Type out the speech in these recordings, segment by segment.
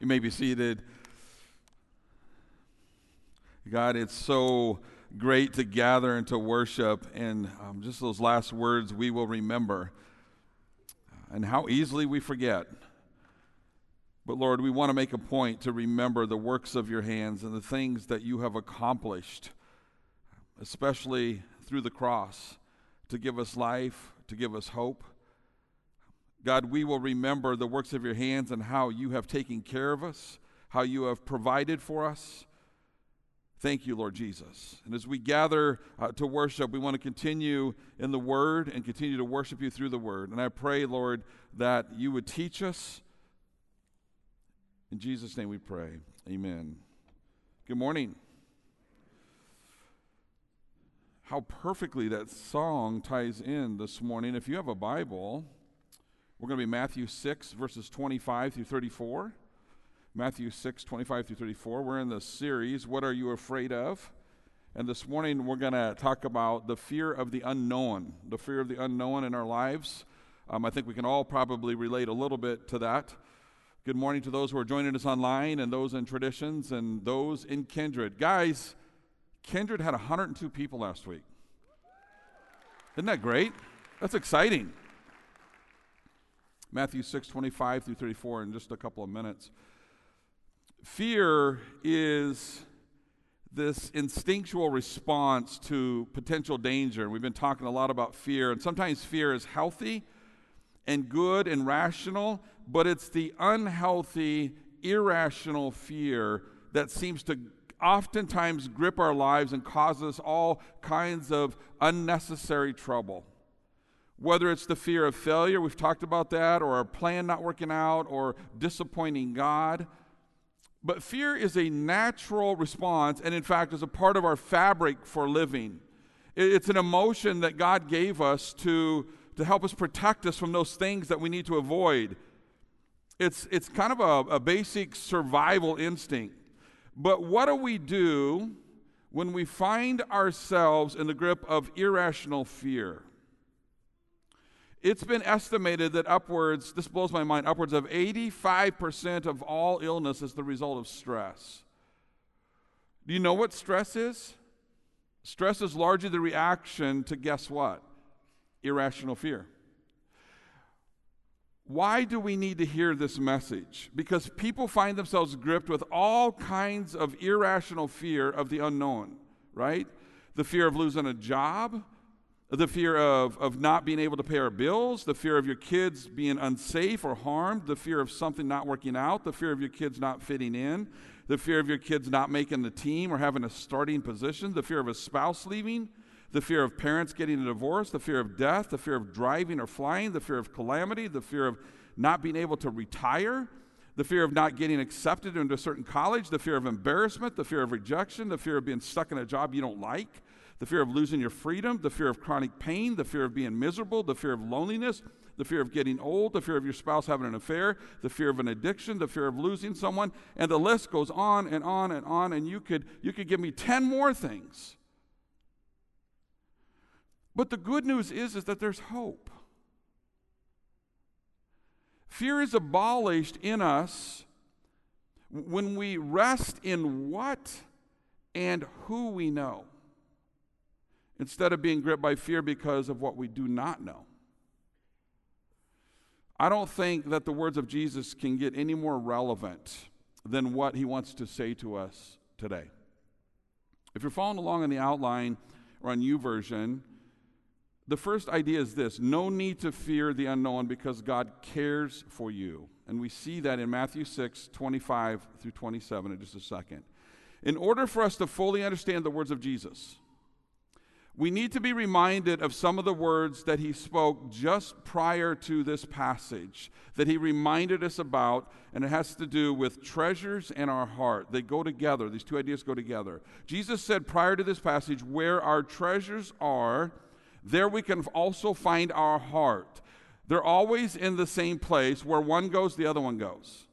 You may be seated. God, it's so great to gather and to worship, and um, just those last words we will remember, and how easily we forget. But Lord, we want to make a point to remember the works of your hands and the things that you have accomplished, especially through the cross, to give us life, to give us hope. God, we will remember the works of your hands and how you have taken care of us, how you have provided for us. Thank you, Lord Jesus. And as we gather uh, to worship, we want to continue in the Word and continue to worship you through the Word. And I pray, Lord, that you would teach us. In Jesus' name we pray. Amen. Good morning. How perfectly that song ties in this morning. If you have a Bible, we're going to be Matthew 6, verses 25 through 34. Matthew 6, 25 through 34. We're in the series, What Are You Afraid of? And this morning we're going to talk about the fear of the unknown, the fear of the unknown in our lives. Um, I think we can all probably relate a little bit to that. Good morning to those who are joining us online and those in traditions and those in Kindred. Guys, Kindred had 102 people last week. Isn't that great? That's exciting. Matthew 6, 25 through 34 in just a couple of minutes. Fear is this instinctual response to potential danger. And we've been talking a lot about fear, and sometimes fear is healthy and good and rational, but it's the unhealthy, irrational fear that seems to oftentimes grip our lives and cause us all kinds of unnecessary trouble whether it's the fear of failure, we've talked about that, or our plan not working out, or disappointing God. But fear is a natural response, and in fact, is a part of our fabric for living. It's an emotion that God gave us to, to help us protect us from those things that we need to avoid. It's, it's kind of a, a basic survival instinct. But what do we do when we find ourselves in the grip of irrational fear? It's been estimated that upwards, this blows my mind, upwards of 85% of all illness is the result of stress. Do you know what stress is? Stress is largely the reaction to guess what? Irrational fear. Why do we need to hear this message? Because people find themselves gripped with all kinds of irrational fear of the unknown, right? The fear of losing a job, the fear of, of not being able to pay our bills, the fear of your kids being unsafe or harmed, the fear of something not working out, the fear of your kids not fitting in, the fear of your kids not making the team or having a starting position, the fear of a spouse leaving, the fear of parents getting a divorce, the fear of death, the fear of driving or flying, the fear of calamity, the fear of not being able to retire, the fear of not getting accepted into a certain college, the fear of embarrassment, the fear of rejection, the fear of being stuck in a job you don't like the fear of losing your freedom, the fear of chronic pain, the fear of being miserable, the fear of loneliness, the fear of getting old, the fear of your spouse having an affair, the fear of an addiction, the fear of losing someone, and the list goes on and on and on, and you could, you could give me 10 more things. But the good news is, is that there's hope. Fear is abolished in us when we rest in what and who we know instead of being gripped by fear because of what we do not know. I don't think that the words of Jesus can get any more relevant than what he wants to say to us today. If you're following along in the outline or on YouVersion, the first idea is this no need to fear the unknown because God cares for you. And we see that in Matthew 6, 25 through 27 in just a second. In order for us to fully understand the words of Jesus, we need to be reminded of some of the words that he spoke just prior to this passage that he reminded us about, and it has to do with treasures and our heart. They go together, these two ideas go together. Jesus said prior to this passage, Where our treasures are, there we can also find our heart. They're always in the same place. Where one goes, the other one goes.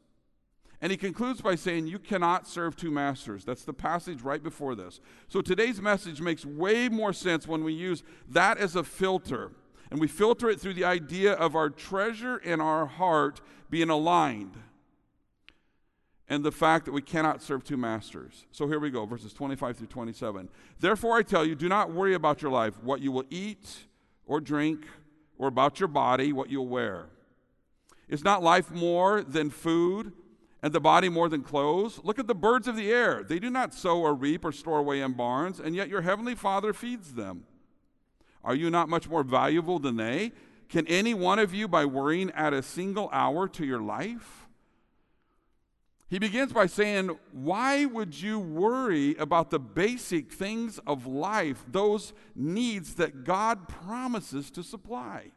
And he concludes by saying, You cannot serve two masters. That's the passage right before this. So today's message makes way more sense when we use that as a filter. And we filter it through the idea of our treasure and our heart being aligned. and the fact that we cannot serve two masters. So here we go, verses 25 through 27. Therefore, I tell you, do not worry about your life, what you will eat or drink, or about your body, what you'll wear. Is not life more than food, and the body more than clothes? Look at the birds of the air. They do not sow or reap or store away in barns, and yet your heavenly Father feeds them. Are you not much more valuable than they? Can any one of you, by worrying, add a single hour to your life? He begins by saying, Why would you worry about the basic things of life, those needs that God promises to supply?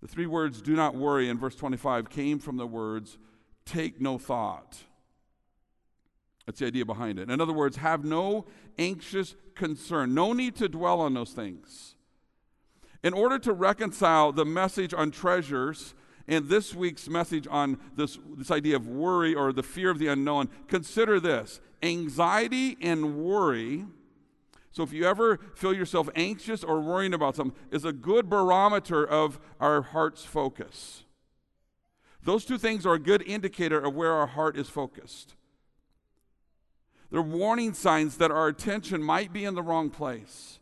The three words, do not worry, in verse 25 came from the words, take no thought. That's the idea behind it. In other words, have no anxious concern, no need to dwell on those things. In order to reconcile the message on treasures and this week's message on this, this idea of worry or the fear of the unknown, consider this anxiety and worry. So, if you ever feel yourself anxious or worrying about something, is a good barometer of our heart's focus. Those two things are a good indicator of where our heart is focused. They're warning signs that our attention might be in the wrong place.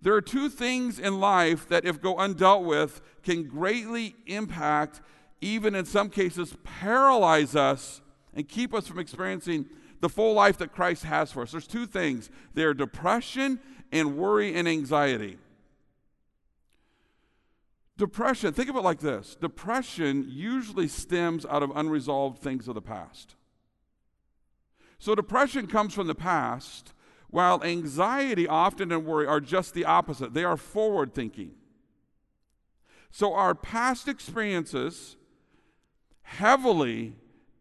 There are two things in life that, if go undealt with, can greatly impact, even in some cases, paralyze us and keep us from experiencing the full life that Christ has for us. There's two things there are depression and worry and anxiety. Depression, think of it like this depression usually stems out of unresolved things of the past. So, depression comes from the past while anxiety often and worry are just the opposite, they are forward thinking. So our past experiences heavily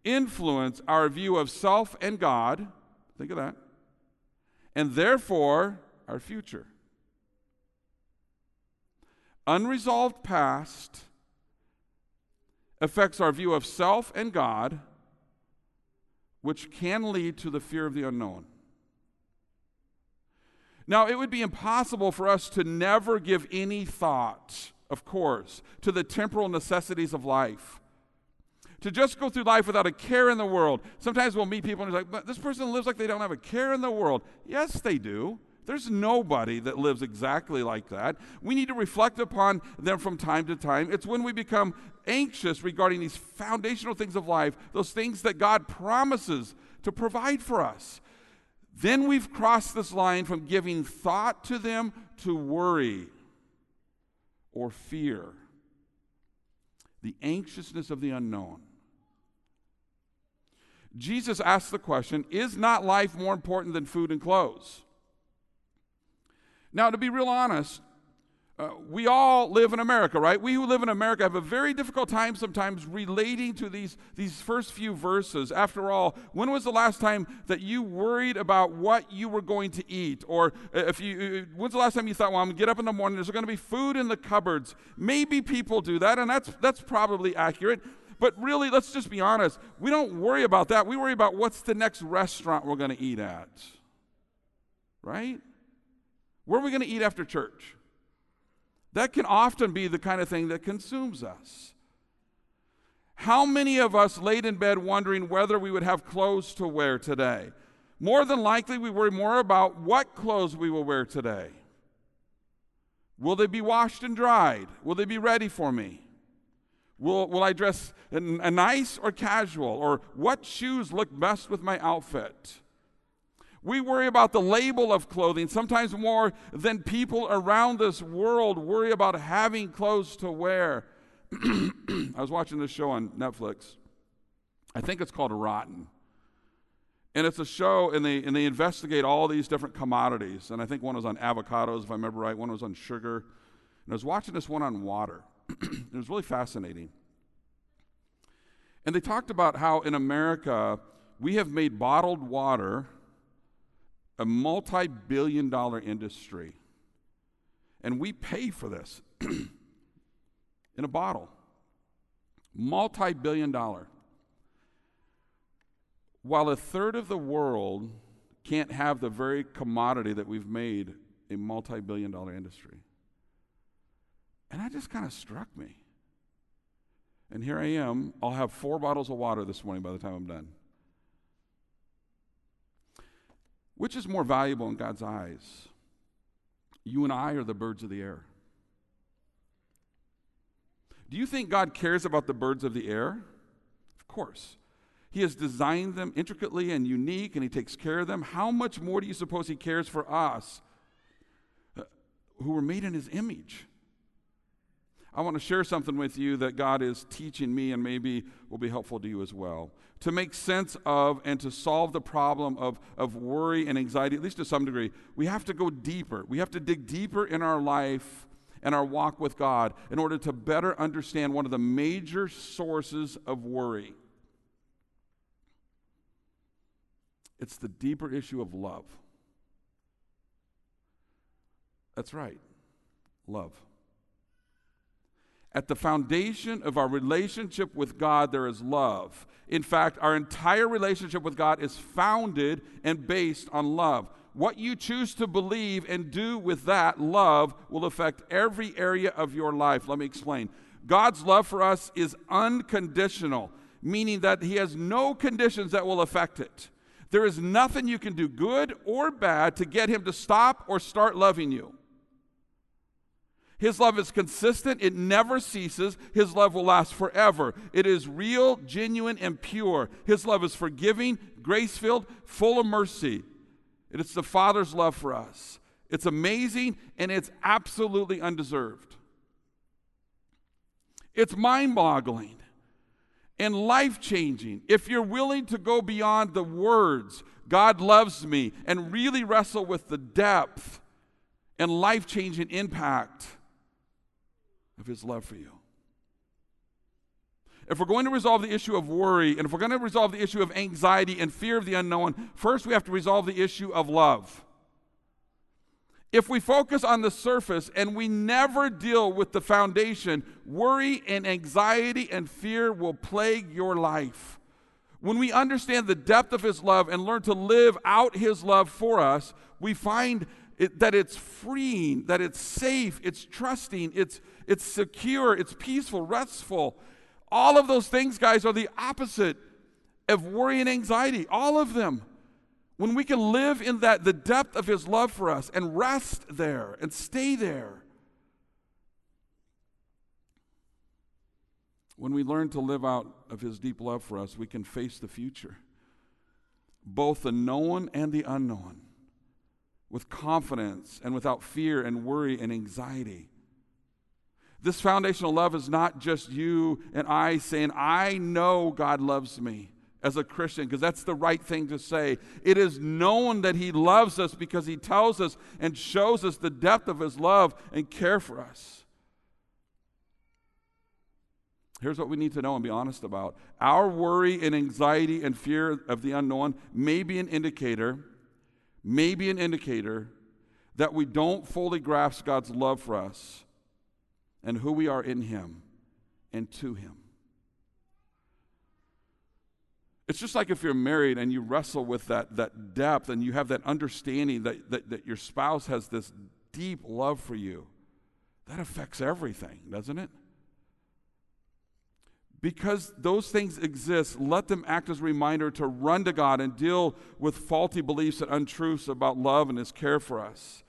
influence our view of self and God. Think of that. And therefore, our future. Unresolved past affects our view of self and God, which can lead to the fear of the unknown. Now, it would be impossible for us to never give any thought, of course, to the temporal necessities of life. To just go through life without a care in the world. Sometimes we'll meet people and it's like, but this person lives like they don't have a care in the world. Yes, they do. There's nobody that lives exactly like that. We need to reflect upon them from time to time. It's when we become anxious regarding these foundational things of life, those things that God promises to provide for us. Then we've crossed this line from giving thought to them to worry or fear. The anxiousness of the unknown. Jesus asks the question Is not life more important than food and clothes? Now, to be real honest, uh, we all live in America, right? We who live in America have a very difficult time sometimes relating to these, these first few verses. After all, when was the last time that you worried about what you were going to eat? Or uh, if you, uh, when's the last time you thought, well, I'm going to get up in the morning, there's going to be food in the cupboards? Maybe people do that, and that's, that's probably accurate. But really, let's just be honest. We don't worry about that. We worry about what's the next restaurant we're going to eat at. Right? Where are we going to eat after church? That can often be the kind of thing that consumes us. How many of us laid in bed wondering whether we would have clothes to wear today? More than likely, we worry more about what clothes we will wear today. Will they be washed and dried? Will they be ready for me? Will, will I dress in, a nice or casual? Or what shoes look best with my outfit? We worry about the label of clothing sometimes more than people around this world worry about having clothes to wear. I was watching this show on Netflix. I think it's called Rotten. And it's a show, and they, and they investigate all these different commodities. And I think one was on avocados, if I remember right, one was on sugar. And I was watching this one on water. it was really fascinating. And they talked about how in America, we have made bottled water a multi billion dollar industry. And we pay for this in a bottle. Multi billion dollar. While a third of the world can't have the very commodity that we've made a multi billion dollar industry. And that just kind of struck me. And here I am. I'll have four bottles of water this morning by the time I'm done. Which is more valuable in God's eyes? You and I are the birds of the air? Do you think God cares about the birds of the air? Of course. He has designed them intricately and unique, and He takes care of them. How much more do you suppose He cares for us uh, who were made in His image? I want to share something with you that God is teaching me and maybe will be helpful to you as well. To make sense of and to solve the problem of, of worry and anxiety, at least to some degree, we have to go deeper. We have to dig deeper in our life and our walk with God in order to better understand one of the major sources of worry. It's the deeper issue of love. That's right, love. At the foundation of our relationship with God, there is love. In fact, our entire relationship with God is founded and based on love. What you choose to believe and do with that love will affect every area of your life. Let me explain. God's love for us is unconditional, meaning that He has no conditions that will affect it. There is nothing you can do, good or bad, to get Him to stop or start loving you. His love is consistent, it never ceases. His love will last forever. It is real, genuine, and pure. His love is forgiving, grace filled, full of mercy. It is the Father's love for us. It's amazing and it's absolutely undeserved. It's mind boggling and life changing if you're willing to go beyond the words, God loves me, and really wrestle with the depth and life changing impact of His love for you. If we're going to resolve the issue of worry, and if we're going to resolve the issue of anxiety and fear of the unknown, first we have to resolve the issue of love. If we focus on the surface and we never deal with the foundation, worry and anxiety and fear will plague your life. When we understand the depth of His love and learn to live out His love for us, we find it, that it's freeing, that it's safe, it's trusting, it's, it's secure, it's peaceful, restful. All of those things, guys, are the opposite of worry and anxiety. All of them. When we can live in that, the depth of His love for us and rest there and stay there. When we learn to live out of His deep love for us, we can face the future, both the known and the unknown, with confidence and without fear and worry and anxiety. This foundational love is not just you and I saying, I know God loves me as a Christian, because that's the right thing to say. It is known that He loves us because He tells us and shows us the depth of His love and care for us. Here's what we need to know and be honest about our worry and anxiety and fear of the unknown may be an indicator, may be an indicator that we don't fully grasp God's love for us and who we are in Him and to Him. It's just like if you're married and you wrestle with that, that depth and you have that understanding that, that, that your spouse has this deep love for you. That affects everything, doesn't it? Because those things exist, let them act as a reminder to run to God and deal with faulty beliefs and untruths about love and His care for us.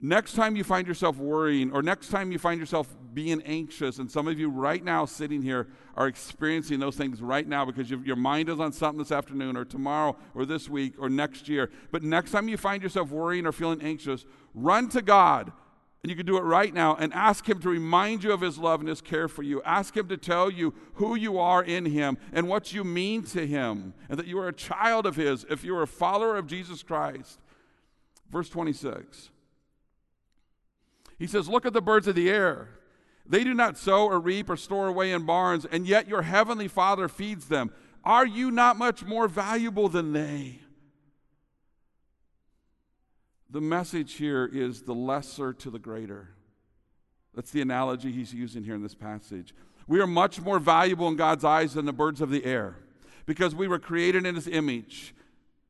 Next time you find yourself worrying, or next time you find yourself being anxious, and some of you right now sitting here are experiencing those things right now because your mind is on something this afternoon, or tomorrow, or this week, or next year. But next time you find yourself worrying or feeling anxious, run to God. And you can do it right now and ask Him to remind you of His love and His care for you. Ask Him to tell you who you are in Him and what you mean to Him, and that you are a child of His if you are a follower of Jesus Christ. Verse 26. He says, Look at the birds of the air. They do not sow or reap or store away in barns, and yet your heavenly Father feeds them. Are you not much more valuable than they? The message here is the lesser to the greater. That's the analogy he's using here in this passage. We are much more valuable in God's eyes than the birds of the air because we were created in his image,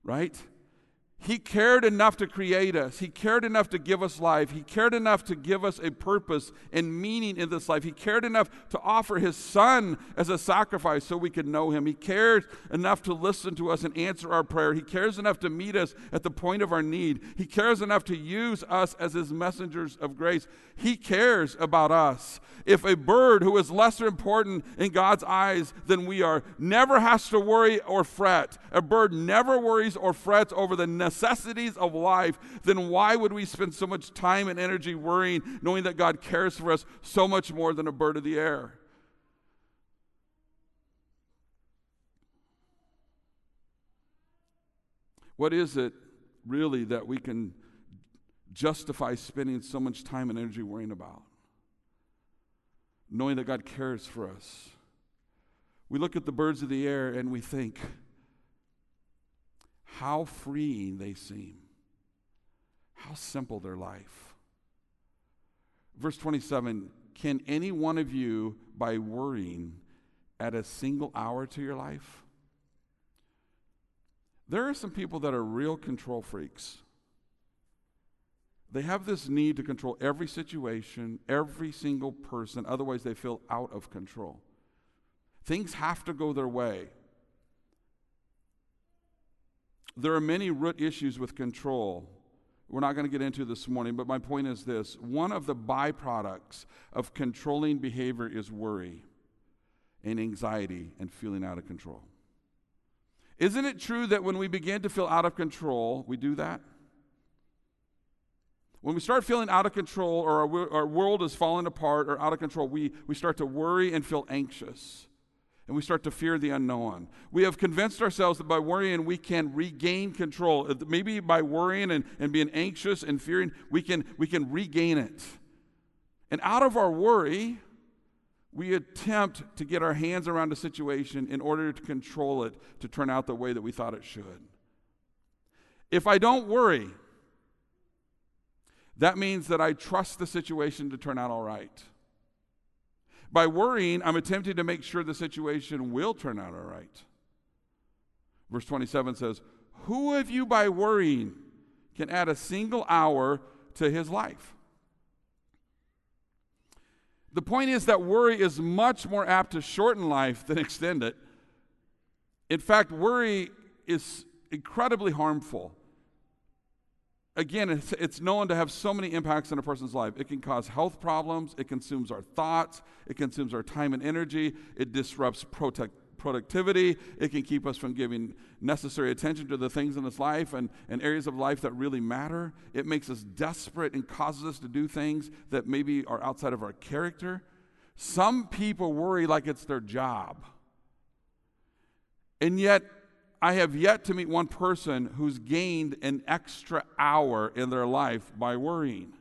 right? He cared enough to create us. He cared enough to give us life. He cared enough to give us a purpose and meaning in this life. He cared enough to offer His Son as a sacrifice so we could know Him. He cares enough to listen to us and answer our prayer. He cares enough to meet us at the point of our need. He cares enough to use us as His messengers of grace. He cares about us. If a bird who is lesser important in God's eyes than we are never has to worry or fret, a bird never worries or frets over the necessities of life, then why would we spend so much time and energy worrying, knowing that God cares for us so much more than a bird of the air? What is it really that we can justify spending so much time and energy worrying about? Knowing that God cares for us. We look at the birds of the air and we think, how freeing they seem, how simple their life. Verse 27 Can any one of you, by worrying, add a single hour to your life? There are some people that are real control freaks. They have this need to control every situation, every single person, otherwise, they feel out of control. Things have to go their way. There are many root issues with control. We're not going to get into this morning, but my point is this one of the byproducts of controlling behavior is worry and anxiety and feeling out of control. Isn't it true that when we begin to feel out of control, we do that? When we start feeling out of control or our, our world is falling apart or out of control, we, we start to worry and feel anxious and we start to fear the unknown. We have convinced ourselves that by worrying we can regain control. Uh, maybe by worrying and, and being anxious and fearing, we can, we can regain it. And out of our worry, we attempt to get our hands around a situation in order to control it to turn out the way that we thought it should. If I don't worry, that means that I trust the situation to turn out all right. By worrying, I'm attempting to make sure the situation will turn out all right. Verse 27 says, Who of you by worrying can add a single hour to his life? The point is that worry is much more apt to shorten life than extend it. In fact, worry is incredibly harmful again, it's, it's, known to have so many impacts on a person's life. It can cause health problems, it consumes our thoughts, it consumes our time and energy, it disrupts protect, productivity, it can keep us from giving necessary attention to the things in this life and, and areas of life that really matter. It makes us desperate and causes us to do things that maybe are outside of our character. Some people worry like it's their job. And yet, I have yet to meet one person who's gained an extra hour in their life by worrying.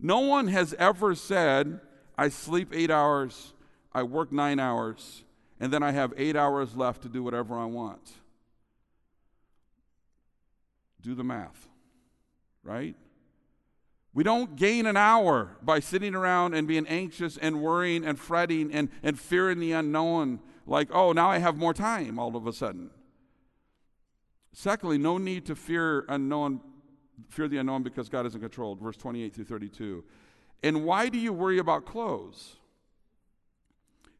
No one has ever said, I sleep eight hours, I work nine hours, and then I have eight hours left to do whatever I want. Do the math, right? We don't gain an hour by sitting around and being anxious and worrying and fretting and, and fearing the unknown like, oh, now I have more time all of a sudden. Secondly, no need to fear unknown, fear the unknown because God isn't controlled. Verse 28 through 32. And why do you worry about clothes?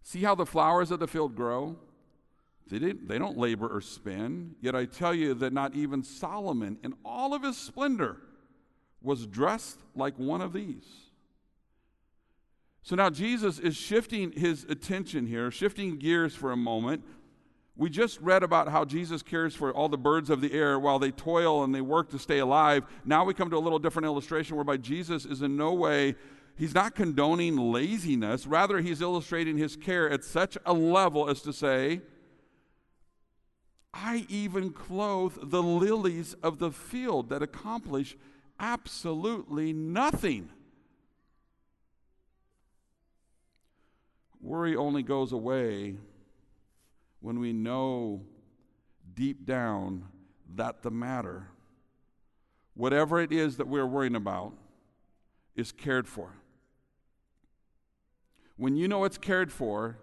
See how the flowers of the field grow? They, didn't, they don't labor or spin. Yet I tell you that not even Solomon, in all of his splendor, was dressed like one of these. So now Jesus is shifting his attention here, shifting gears for a moment. We just read about how Jesus cares for all the birds of the air while they toil and they work to stay alive. Now we come to a little different illustration whereby Jesus is in no way, he's not condoning laziness. Rather, he's illustrating his care at such a level as to say, I even clothe the lilies of the field that accomplish absolutely nothing. Worry only goes away when we know deep down that the matter, whatever it is that we're worrying about, is cared for. When you know it's cared for,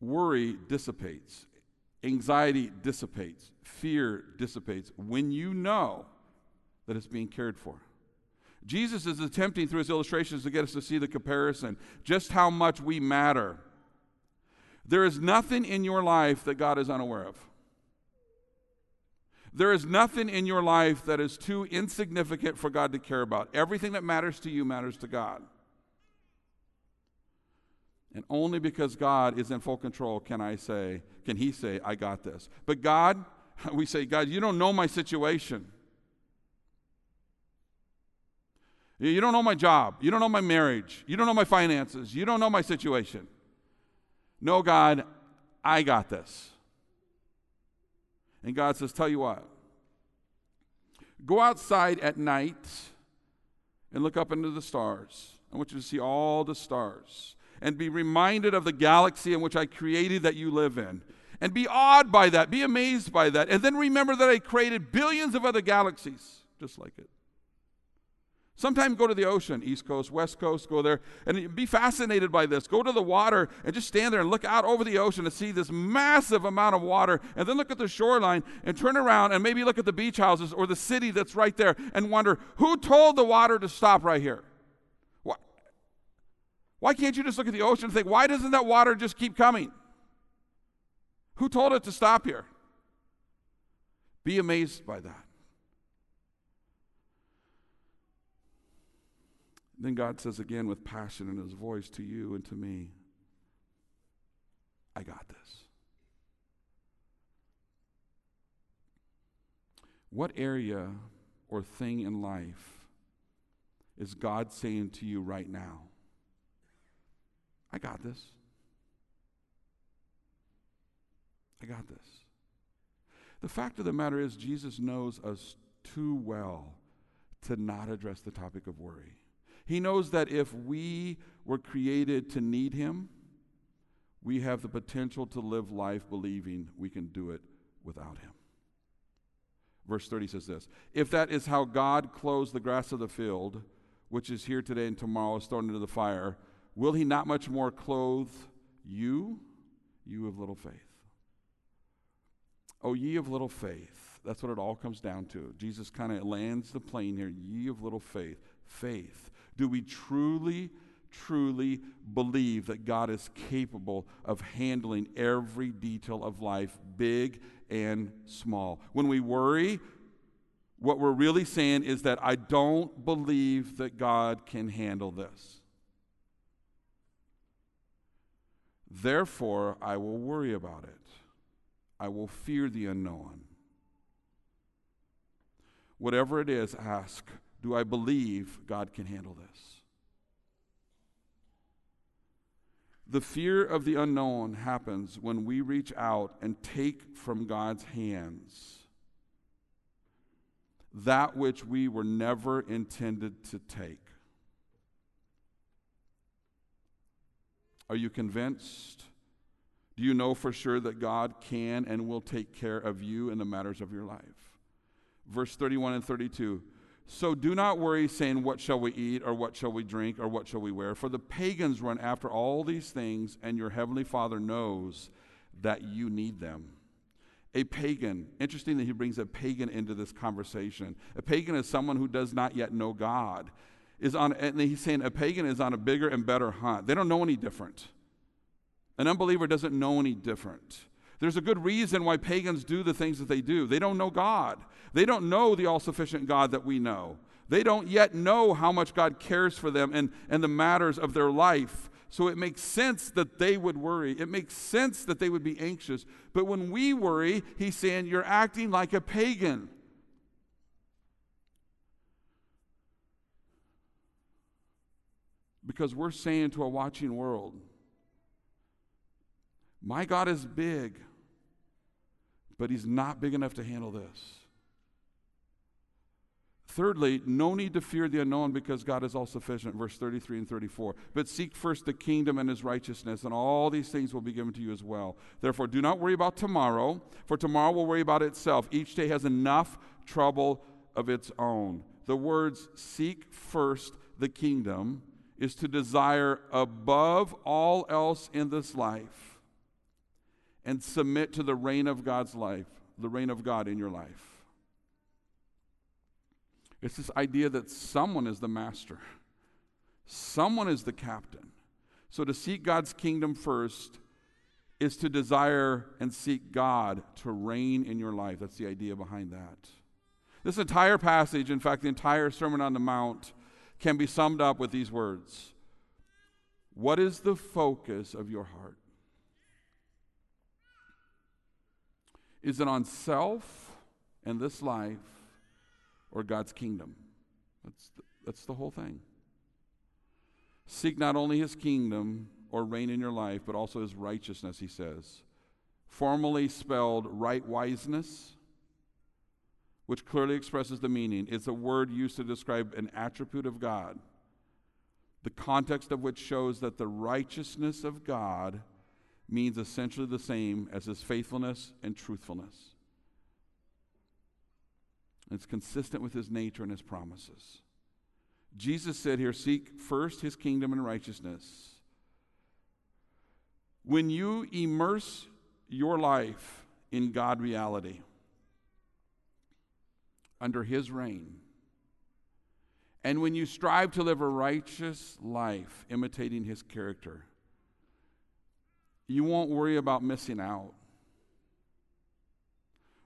worry dissipates. Anxiety dissipates, fear dissipates when you know that it's being cared for. Jesus is attempting through his illustrations to get us to see the comparison, just how much we matter. There is nothing in your life that God is unaware of. There is nothing in your life that is too insignificant for God to care about. Everything that matters to you matters to God. And only because God is in full control can I say, can He say, I got this. But God, we say, God, you don't know my situation. You don't know my job. You don't know my marriage. You don't know my finances. You don't know my situation. No, God, I got this. And God says, Tell you what, go outside at night and look up into the stars. I want you to see all the stars and be reminded of the galaxy in which I created that you live in. And be awed by that, be amazed by that. And then remember that I created billions of other galaxies just like it. Sometime go to the ocean, East Coast, West Coast, go there and be fascinated by this. Go to the water and just stand there and look out over the ocean and see this massive amount of water. And then look at the shoreline and turn around and maybe look at the beach houses or the city that's right there and wonder who told the water to stop right here? Why, why can't you just look at the ocean and think, why doesn't that water just keep coming? Who told it to stop here? Be amazed by that. Then God says again with passion in his voice to you and to me, I got this. What area or thing in life is God saying to you right now, I got this? I got this. The fact of the matter is, Jesus knows us too well to not address the topic of worry. He knows that if we were created to need Him, we have the potential to live life believing we can do it without Him. Verse 30 says this If that is how God clothes the grass of the field, which is here today and tomorrow is thrown into the fire, will He not much more clothe you, you of little faith? Oh, ye of little faith. That's what it all comes down to. Jesus kind of lands the plane here. Ye of little faith. Faith. Do we truly, truly believe that God is capable of handling every detail of life, big and small? When we worry, what we're really saying is that I don't believe that God can handle this. Therefore, I will worry about it. I will fear the unknown. Whatever it is, ask do I believe God can handle this? The fear of the unknown happens when we reach out and take from God's hands that which we were never intended to take. Are you convinced? Do you know for sure that God can and will take care of you in the matters of your life? Verse 31 and 32 so do not worry, saying, What shall we eat, or what shall we drink, or what shall we wear? For the pagans run after all these things, and your heavenly Father knows that you need them. A pagan, interesting that he brings a pagan into this conversation. A pagan is someone who does not yet know God. Is on, and he's saying a pagan is on a bigger and better hunt. They don't know any different. An unbeliever doesn't know any different. There's a good reason why pagans do the things that they do. They don't know God. They don't know the all sufficient God that we know. They don't yet know how much God cares for them and, and the matters of their life. So it makes sense that they would worry. It makes sense that they would be anxious. But when we worry, he's saying, You're acting like a pagan. Because we're saying to a watching world, My God is big but he's not big enough to handle this. Thirdly, no need to fear the unknown because God is all sufficient, verse 33 and 34. But seek first the kingdom and his righteousness, and all these things will be given to you as well. Therefore, do not worry about tomorrow, for tomorrow will worry about itself. Each day has enough trouble of its own. The words seek first the kingdom is to desire above all else in this life and submit to the reign of God's life, the reign of God in your life. It's this idea that someone is the master, someone is the captain. So to seek God's kingdom first is to desire and seek God to reign in your life. That's the idea behind that. This entire passage, in fact, the entire Sermon on the Mount, can be summed up with these words What is the focus of your heart? Is it on self and this life or God's kingdom? That's the, that's the whole thing. Seek not only his kingdom or reign in your life, but also his righteousness, he says. Formally spelled right wiseness, which clearly expresses the meaning. It's a word used to describe an attribute of God, the context of which shows that the righteousness of God means essentially the same as his faithfulness and truthfulness. It's consistent with his nature and his promises. Jesus said here, Seek first his kingdom and righteousness when you immerse your life in God reality, under His reign, and when you strive to live a righteous life imitating His character, you won't worry about missing out.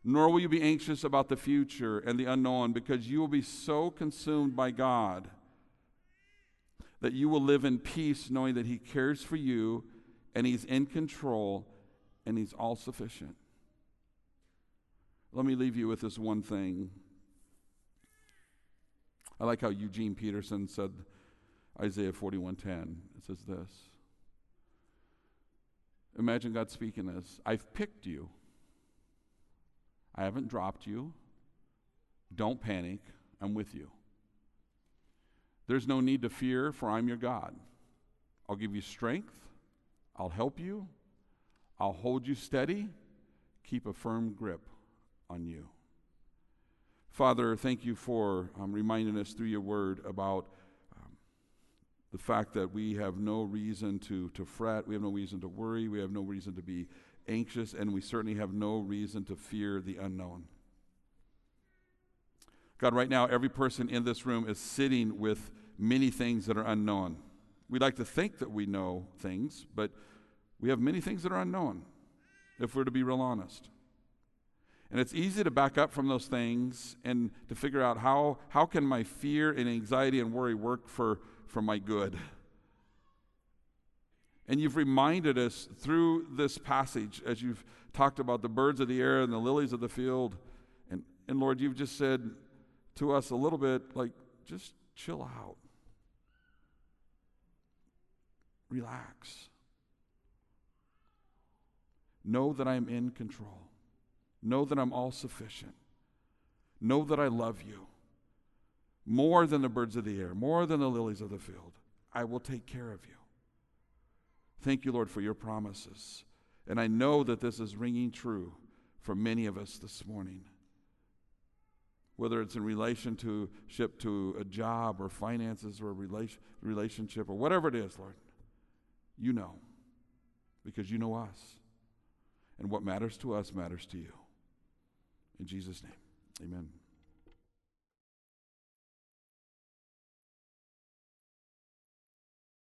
Nor will you be anxious about the future and the unknown because you will be so consumed by God that you will live in peace knowing that He cares for you and He's in control and He's all sufficient. Let me leave you with this one thing. I like how Eugene Peterson said Isaiah 41:10. It says this. Imagine God speaking this. I've picked you. I haven't dropped you. Don't panic. I'm with you. There's no need to fear, for I'm your God. I'll give you strength. I'll help you. I'll hold you steady. Keep a firm grip on you. Father, thank you for um, reminding us through your word about the fact that we have no reason to, to fret, we have no reason to worry, we have no reason to be anxious, and we certainly have no reason to fear the unknown. God, right now, every person in this room is sitting with many things that are unknown. We like to think that we know things, but we have many things that are unknown, if we're to be real honest. And it's easy to back up from those things and to figure out how, how can my fear and anxiety and worry work for, for my good. And you've reminded us through this passage, as you've talked about the birds of the air and the lilies of the field. And, and Lord, you've just said to us a little bit like, just chill out relax. Know that I am in control. Know that I'm all sufficient. Know that I love you more than the birds of the air, more than the lilies of the field. I will take care of you. Thank you, Lord, for your promises. And I know that this is ringing true for many of us this morning. Whether it's in relationship to a job or finances or a relationship or whatever it is, Lord. You know, because you know us. And what matters to us matters to you. In Jesus' name, amen.